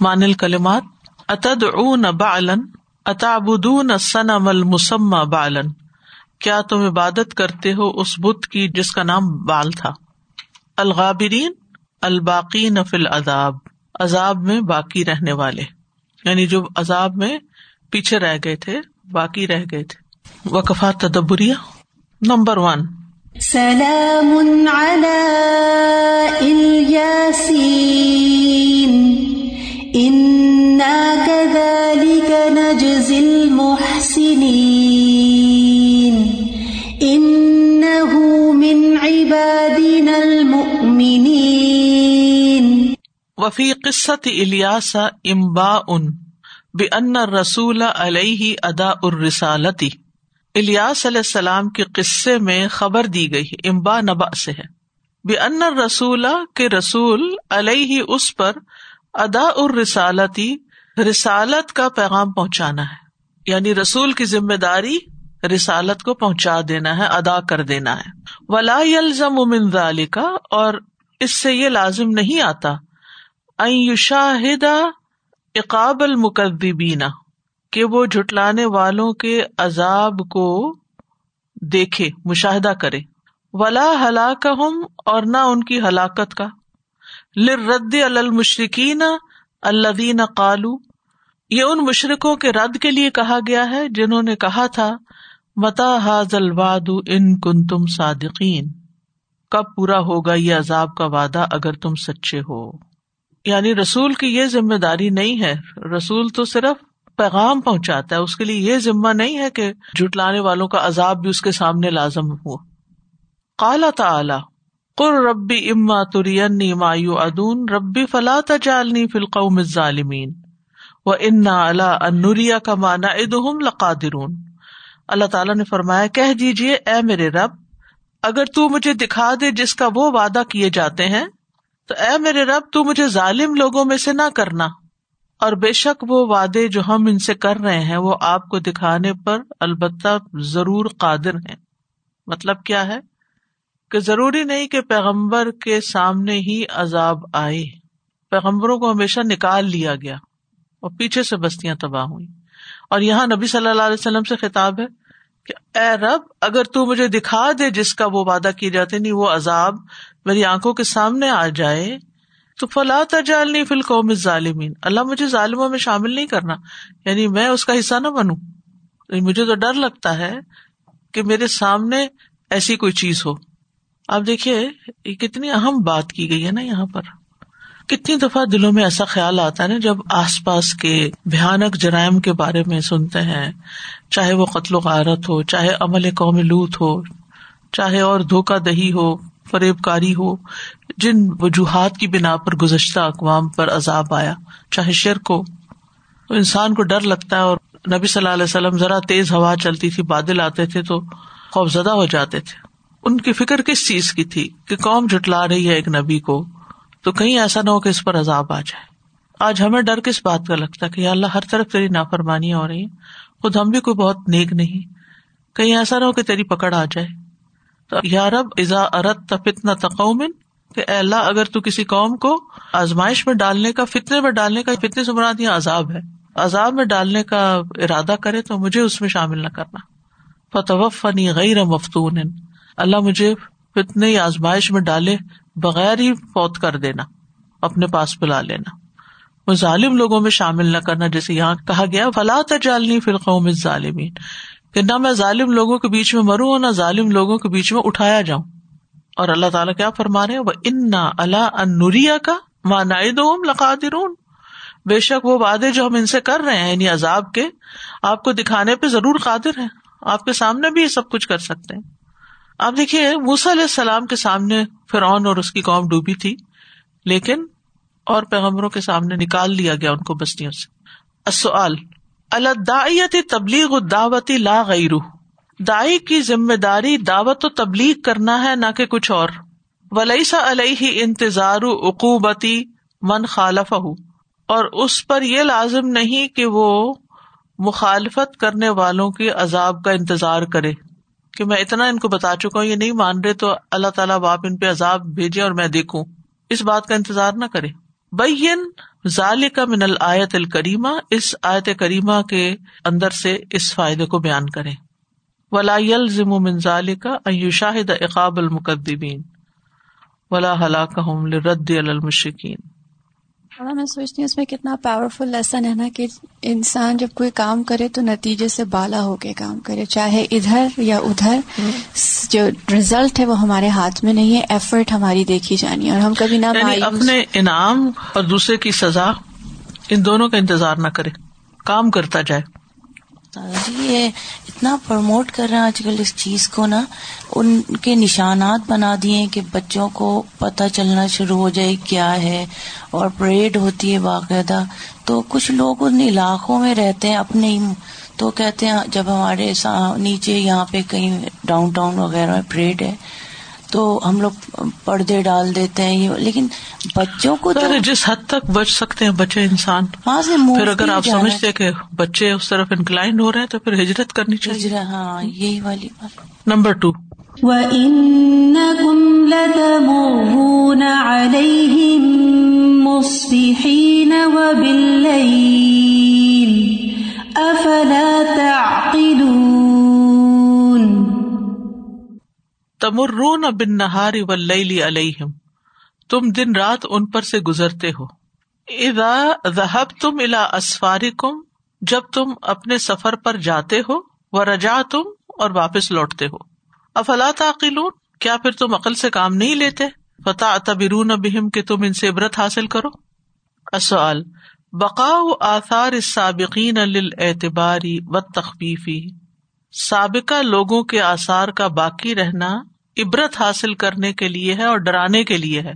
مان الکلمات اتد اون بالن اتابدون سنم المسمى بالن کیا تم عبادت کرتے ہو اس بت کی جس کا نام بال تھا؟ الغابرین الباقی نفل عذاب عذاب میں باقی رہنے والے۔ یعنی جو عذاب میں پیچھے رہ گئے تھے، باقی رہ گئے تھے۔ وقفات تدبریہ۔ Number one. سلام نجزي المحسنين إنه من عبادنا المؤمنين وفي قصة إلياس إنباء بأن الرسول عليه أداء الرسالة الیاس علیہ السلام کے قصے میں خبر دی گئی امبا نبا سے ہے۔ بے ان رسول کے رسول علیہ اس پر ادا ار رسالتی رسالت کا پیغام پہنچانا ہے۔ یعنی رسول کی ذمہ داری رسالت کو پہنچا دینا ہے، ادا کر دینا ہے۔ ولا یلزم من ذالک اور اس سے یہ لازم نہیں آتا۔ شاہد اقاب المقدبینا کہ وہ جھٹلانے والوں کے عذاب کو دیکھے، مشاہدہ کرے۔ ولا ہلاک ہوں اور نہ ان کی ہلاکت کا۔ لرد المشرقین الدین قالو یہ ان مشرقوں کے رد کے لیے کہا گیا ہے جنہوں نے کہا تھا، متا حاض الواد ان کن تم صادقین کب پورا ہوگا یہ عذاب کا وعدہ اگر تم سچے ہو؟ یعنی رسول کی یہ ذمہ داری نہیں ہے۔ رسول تو صرف پیغام پہنچاتا ہے، اس کے لیے یہ ذمہ نہیں ہے کہ جٹلانے والوں کا عذاب بھی اس کے سامنے لازم ہو۔ کالا تعلی قر ربی اما ترینی مایو ادون ربی فلا تجالنی فی القوم الظالمین و انا اللہ انوریا کا مانا ادہم لقادرون اللہ تعالیٰ نے فرمایا، کہہ دیجیے اے میرے رب، اگر تو مجھے دکھا دے جس کا وہ وعدہ کیے جاتے ہیں، تو اے میرے رب، تو مجھے ظالم لوگوں میں سے نہ کرنا۔ اور بے شک وہ وعدے جو ہم ان سے کر رہے ہیں، وہ آپ کو دکھانے پر البتہ ضرور قادر ہیں۔ مطلب کیا ہے؟ کہ ضروری نہیں کہ پیغمبر کے سامنے ہی عذاب آئے۔ پیغمبروں کو ہمیشہ نکال لیا گیا اور پیچھے سے بستیاں تباہ ہوئی اور یہاں نبی صلی اللہ علیہ وسلم سے خطاب ہے کہ اے رب، اگر تو مجھے دکھا دے جس کا وہ وعدہ کیے جاتے نہیں، وہ عذاب میری آنکھوں کے سامنے آ جائے، تو فلاں تجالنی فل قوم ظالمین اللہ مجھے ظالموں میں شامل نہیں کرنا۔ یعنی میں اس کا حصہ نہ بنوں۔ یعنی مجھے تو ڈر لگتا ہے کہ میرے سامنے ایسی کوئی چیز ہو۔ آپ دیکھیے، یہ کتنی اہم بات کی گئی ہے نا یہاں پر۔ کتنی دفعہ دلوں میں ایسا خیال آتا ہے نا جب آس پاس کے بھیانک جرائم کے بارے میں سنتے ہیں۔ چاہے وہ قتل و غارت ہو، چاہے عمل قوم لوت ہو، چاہے اور دھوکہ دہی ہو، فریب کاری ہو، جن وجوہات کی بنا پر گزشتہ اقوام پر عذاب آیا، چاہے شرک ہو، تو انسان کو ڈر لگتا ہے اور نبی صلی اللہ علیہ وسلم ذرا تیز ہوا چلتی تھی، بادل آتے تھے تو خوف زدہ ہو جاتے تھے۔ ان کی فکر کس چیز کی تھی کہ قوم جٹلا رہی ہے ایک نبی کو؟ تو کہیں ایسا نہ ہو کہ اس پر عذاب آ جائے۔ آج ہمیں ڈر کس بات کا لگتا ہے کہ اللہ ہر طرف تیری نافرمانی ہو رہی ہے؟ خود ہم بھی کوئی بہت نیک نہیں۔ کہیں ایسا نہ ہو کہ تیری پکڑ آ جائے۔ تو یارب ازا ارت فتنا تقومن کہ اللہ، اگر تو کسی قوم کو آزمائش میں ڈالنے کا، فتنے میں ڈالنے کا، فتنے سے مراد یہ عذاب ہے۔ عذاب میں ڈالنے کا ارادہ کرے تو مجھے اس میں شامل نہ کرنا۔ فتو فنی غیر مفتون اللہ مجھے فتنے یا آزمائش میں ڈالے بغیر ہی فوت کر دینا، اپنے پاس بلا لینا۔ وہ ظالم لوگوں میں شامل نہ کرنا، جیسے یہاں کہا گیا، فلا تجالنی فرقوں ظالمین کہ نہ میں ظالم لوگوں کے بیچ میں مروں اور نہ ظالم لوگوں کے بیچ میں اٹھایا جاؤں۔ اور اللہ تعالیٰ کیا فرما رہے وہ ان اللہ ان نوریا کا مانا لقادرون۔ بے شک وہ وعدے جو ہم ان سے کر رہے ہیں یعنی عذاب کے، آپ کو دکھانے پہ ضرور قادر ہے آپ کے سامنے بھی یہ سب کچھ کر سکتے ہیں۔ آپ دیکھیے موسا علیہ السلام کے سامنے فرعون اور اس کی قوم ڈوبی تھی، لیکن اور پیغمبروں کے سامنے نکال لیا گیا ان کو بستیوں سے۔ اللہ تبلیغ دعوتی لا غیر دائی کی ذمہ داری دعوت و تبلیغ کرنا ہے، نہ کہ کچھ اور۔ ولیسا علیہ انتظار عقوبتی من خالف اور اس پر یہ لازم نہیں کہ وہ مخالفت کرنے والوں کے عذاب کا انتظار کرے۔ کہ میں اتنا ان کو بتا چکا ہوں، یہ نہیں مان رہے، تو اللہ تعالیٰ باپ ان پہ عذاب بھیجے اور میں دیکھوں۔ اس بات کا انتظار نہ کرے۔ بین ظال کا من الآیت الکریمہ اس آیت کریمہ کے اندر سے اس فائدے کو بیان کرے ولا ضم من ظال کا شاہد اقاب المقدبین ولا ہلاک رد المشکین تھوڑا میں سوچتی ہوں اس میں کتنا پاورفل لیسن ہے نا کہ انسان جب کوئی کام کرے تو نتیجے سے بالا ہو کے کام کرے چاہے ادھر یا ادھر جو ریزلٹ ہے وہ ہمارے ہاتھ میں نہیں ہے ایفرٹ ہماری دیکھی جانی اور ہم کبھی نہ یعنی اپنے انعام اور دوسرے کی سزا ان دونوں کا انتظار نہ کرے کام کرتا جائے۔ جی یہ اتنا پروموٹ کر رہے ہیں آج کل اس چیز کو نا، ان کے نشانات بنا دیے کہ بچوں کو پتہ چلنا شروع ہو جائے کیا ہے اور پریڈ ہوتی ہے باقاعدہ۔ تو کچھ لوگ ان علاقوں میں رہتے ہیں اپنے ہی، تو کہتے ہیں جب ہمارے نیچے یہاں پہ کہیں ڈاؤن ٹاؤن وغیرہ میں پریڈ ہے تو ہم لوگ پردے ڈال دیتے ہیں یہ لیکن بچوں کو تو جس حد تک بچ سکتے ہیں بچے انسان وہاں سے پھر اگر آپ سمجھتے کہ بچے اس طرف انکلائن ہو رہے ہیں تو پھر ہجرت کرنی چاہیے۔ ہاں یہی والی بات۔ Number two. تمرون بن نہاری و علیہم، تم دن رات ان پر سے گزرتے ہو۔ ادا ذہب تم الا اسفاری کم جب تم اپنے سفر پر جاتے ہو و رجا تم اور واپس لوٹتے ہو۔ افلا تعقلون، کیا پھر تم عقل سے کام نہیں لیتے؟ فتح تبرون بہم، کہ تم ان سے عبرت حاصل کرو۔ اصل بقا آثار سابقین اعتباری و تخفیفی سابقہ لوگوں کے آثار کا باقی رہنا عبرت حاصل کرنے کے لیے ہے اور ڈرانے کے لیے ہے۔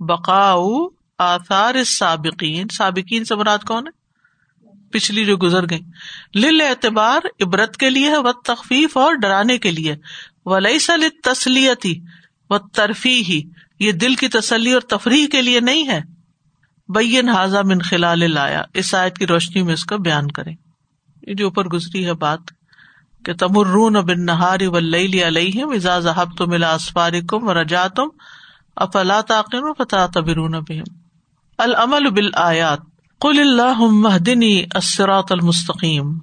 بقاؤ آثار سابقین سابقین سے مراد کون ہے؟ پچھلی جو گزر گئی لل اعتبار عبرت کے لیے ہے و تخفیف اور ڈرانے کے لیے۔ ولی سل تسلیتی و ترفی ہی یہ دل کی تسلی اور تفریح کے لیے نہیں ہے۔ بین حاضہ من خلال لایا اس آیت کی روشنی میں اس کا بیان کرے یہ جو اوپر گزری ہے بات۔ کہ تمرون بن نہاری و علیہ اعزاز حب تم اسفار کم و رجا تم افلا تاقن و فتح تبرون بہم العمل بال آیات قل اللہ مہدنی اسرات المستقیم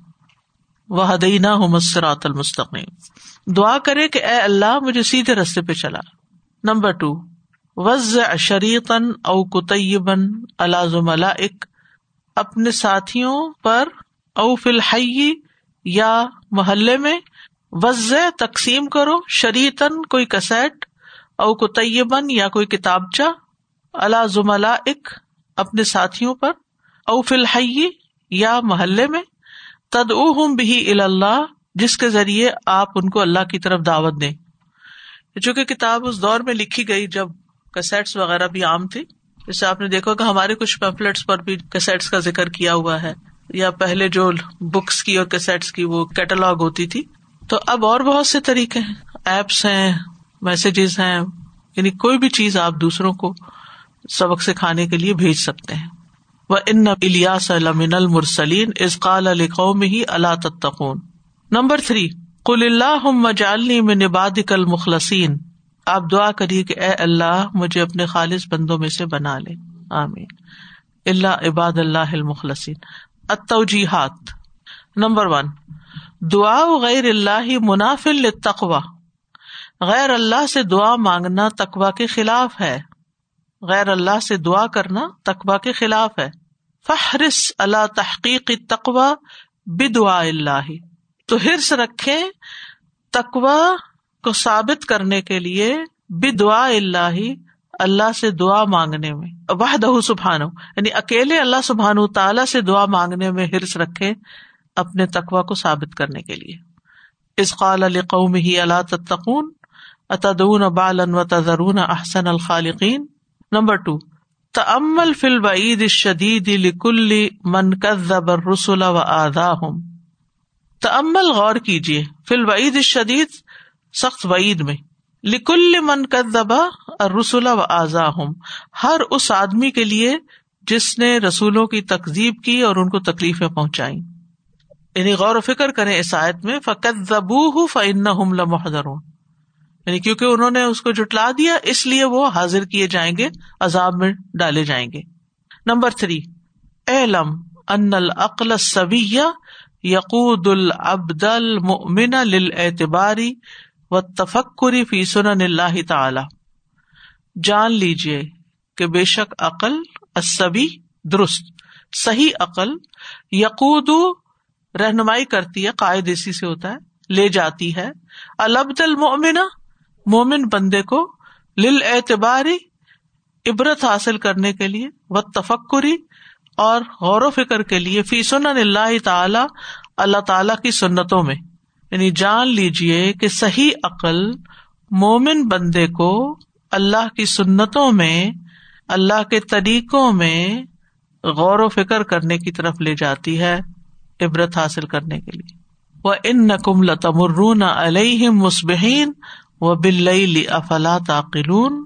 و حدینہ مسرات المستقیم۔ دعا کرے کہ اے اللہ مجھے سیدھے رستے پہ چلا۔ نمبر ٹو وز شریقن او کتبن الازم اپنے ساتھیوں پر او فی الحی یا محلے میں وز تقسیم کرو شریتن کوئی کسیٹ او کو طیبن یا کوئی کتابچہ اللہ زملا اک اپنے ساتھیوں پر، او فلحی یا محلے میں تد ہوں بھی اللہ جس کے ذریعے آپ ان کو اللہ کی طرف دعوت دیں۔ چونکہ کتاب اس دور میں لکھی گئی جب کسیٹس وغیرہ بھی عام تھی جیسے آپ نے دیکھا کہ ہمارے کچھ پیمفلٹس پر بھی کسیٹس کا ذکر کیا ہوا ہے۔ یا پہلے جو بکس کی اور کیسٹس کی وہ کیٹالاگ ہوتی تھی۔ تو اب اور بہت سے طریقے ہیں۔ ایپس ہیں میسجز ہیں یعنی کوئی بھی چیز آپ دوسروں کو سبق سکھانے کے لیے بھیج سکتے ہیں۔ وہ ان الیاس المن المرسلین ازقال علی قوم ہی اللہ تتقون۔ نمبر تھری کل اللہ مجالنی میں نباد کل مخلصین آپ دعا کریے کہ اے اللہ، مجھے اپنے خالص بندوں میں سے بنا لے۔ آمین۔ اللہ عباد اللہ المخلصین اتوجیحات نمبر ون، دعا غیر اللہ منافل تقوا غیر اللہ سے دعا مانگنا تقوا کے خلاف ہے۔ غیر اللہ سے دعا کرنا تقوا کے خلاف ہے۔ فہرس اللہ تحقیق تقوا بدعا اللہ۔ تو ہرس رکھے تقوا کو ثابت کرنے کے لیے بدعا اللہ۔ اللہ سے دعا مانگنے میں وہ سبحان یعنی اکیلے اللہ سبحان تعالیٰ سے دعا مانگنے میں ہرس رکھے اپنے تقوا کو ثابت کرنے کے لیے۔ اس قال علی قوم ہی اللہ تتقون؟ اتدون بالن و تذرون احسن الخالقین؟ نمبر ٹو تمل فل بعید شدید لکل من کذب الرسل و آدھا ہوں تمل غور کیجیے فل بعید شدید سخت وعید میں۔ لکل من کذبا رسول و آزا ہوں ہر اس آدمی کے لیے جس نے رسولوں کی تقزیب کی اور ان کو تکلیفیں پہنچائی یعنی غور و فکر کریں اس آیت میں فقت زبو فن لمحر یعنی کیونکہ انہوں نے اس کو جٹلا دیا، اس لیے وہ حاضر کیے جائیں گے، عذاب میں ڈالے جائیں گے۔ نمبر تھری علم ان العقل سبیہ یقود العبد المؤمن للاعتباری و تفکری فی سنن اللہ تعالی۔ جان لیجیے کہ بے شک عقل السبی درست، صحیح عقل یقود رہنمائی کرتی ہے، قائد اسی سے ہوتا ہے، لے جاتی ہے۔ العبد المؤمن، مومن بندے کو لل اعتباری عبرت حاصل کرنے کے لیے و تفکری اور غور و فکر کے لیے، فی سنن اللہ تعالی اللہ تعالی کی سنتوں میں۔ یعنی جان لیجیے کہ صحیح عقل مومن بندے کو اللہ کی سنتوں میں، اللہ کے طریقوں میں غور و فکر کرنے کی طرف لے جاتی ہے، عبرت حاصل کرنے کے لیے۔ وہ ان نقم لتمرون علیہ مسبہین و بل افلا تعقلون۔